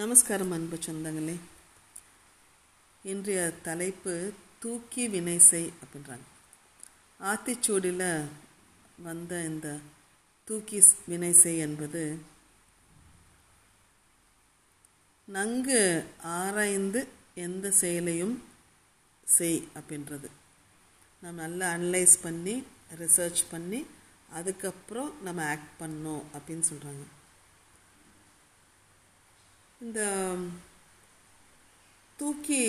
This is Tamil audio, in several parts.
நமஸ்காரம் அன்பு சொந்தங்களே. இன்றைய தலைப்பு தூக்கி வினை செய் அப்படின்றாங்க. ஆத்திச்சூடியில் வந்த இந்த தூக்கி வினை செய் என்பது நன்கு ஆராய்ந்து எந்த செயலையும் செய் அப்படின்றது. நம்ம நல்லா அனலைஸ் பண்ணி ரிசர்ச் பண்ணி அதுக்கப்புறம் நம்ம ஆக்ட் பண்ணோம் அப்படின்னு சொல்கிறாங்க இந்த தூக்கி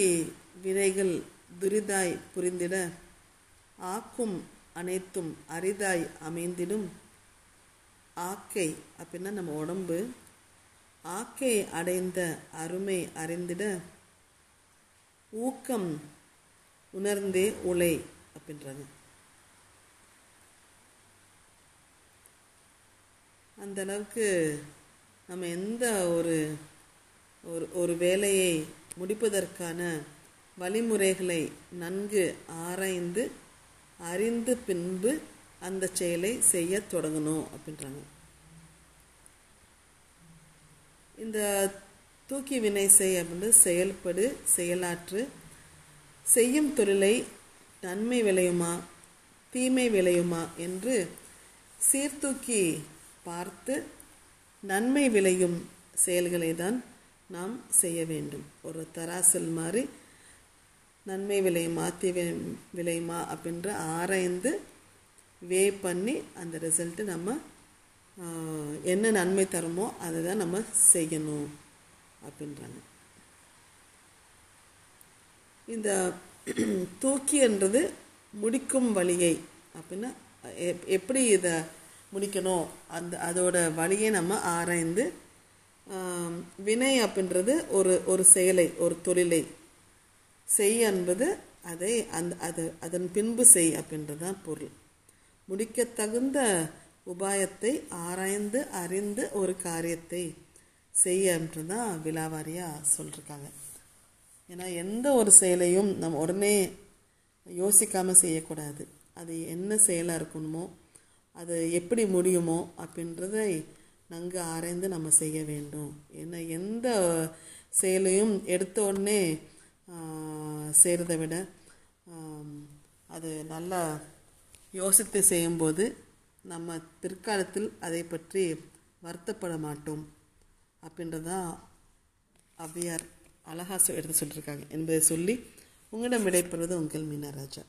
வினைகள் துரிதாய் புரிந்திட ஆக்கும் அனைத்தும் அரிதாய் அமைந்திடும். ஆக்கை அப்படின்னா நம்ம உடம்பு. ஆக்கை அடைந்த அருமை அறிந்திட ஊக்கம் உணர்ந்தே உலை அப்படின்றாங்க. அந்த அளவுக்கு நம்ம எந்த ஒரு ஒரு ஒரு வேலையை முடிப்பதற்கான வழிமுறைகளை நன்கு ஆராய்ந்து அறிந்து பின்பு அந்த செயலை செய்ய தொடங்கணும் அப்படின்றாங்க. இந்த தூக்கி வினை செய் அப்படின்னு செயல்படு செயலாற்று செய்யும் தொழிலை நன்மை விளையுமா தீமை விளையுமா என்று சீர்தூக்கி பார்த்து நன்மை விளையும் செயல்களை தான் நாம் செய்ய வேண்டும். ஒரு தராசல் மாதிரி நன்மை விளையுமா தீ விளையுமா அப்படின்ற ஆராய்ந்து வே பண்ணி அந்த ரிசல்ட்டு நம்ம என்ன நன்மை தருமோ அதை தான் நம்ம செய்யணும் அப்படின்றாங்க. இந்த தூக்கின்றது முடிக்கும் வழியை அப்படின்னா எப்படி இதை முடிக்கணும்? அந்த அதோட வழியை நம்ம ஆராய்ந்து வினை அப்படின்றது ஒரு ஒரு செயலை ஒரு தொழிலை. செய் என்பது அதை அந்த அது அதன் பின்பு செய் அப்படின்றது தான் பொருள். முடிக்க தகுந்த உபாயத்தை ஆராய்ந்து அறிந்து ஒரு காரியத்தை செய்யன்றது தான் விழாவாரியாக சொல்லியிருக்காங்க ஏன்னா எந்த ஒரு செயலையும் நம்ம உடனே யோசிக்காமல் செய்யக்கூடாது. அது என்ன செயலாக இருக்கணுமோ அது எப்படி முடியுமோ அப்படின்றதை நன்கு ஆராய்ந்து நம்ம செய்ய வேண்டும். ஏன்னா எந்த செயலையும் எடுத்த உடனே செய்கிறத விட அது நல்லா யோசித்து செய்யும்போது நம்ம பிற்காலத்தில் அதை பற்றி வருத்தப்பட மாட்டோம். அப்படின்றதான் அவ்வியார் அழகா எடுத்து சொல்லியிருக்காங்க என்பதை சொல்லி உங்களிடம் விடைபெறுவது உங்கள் மீனராஜா.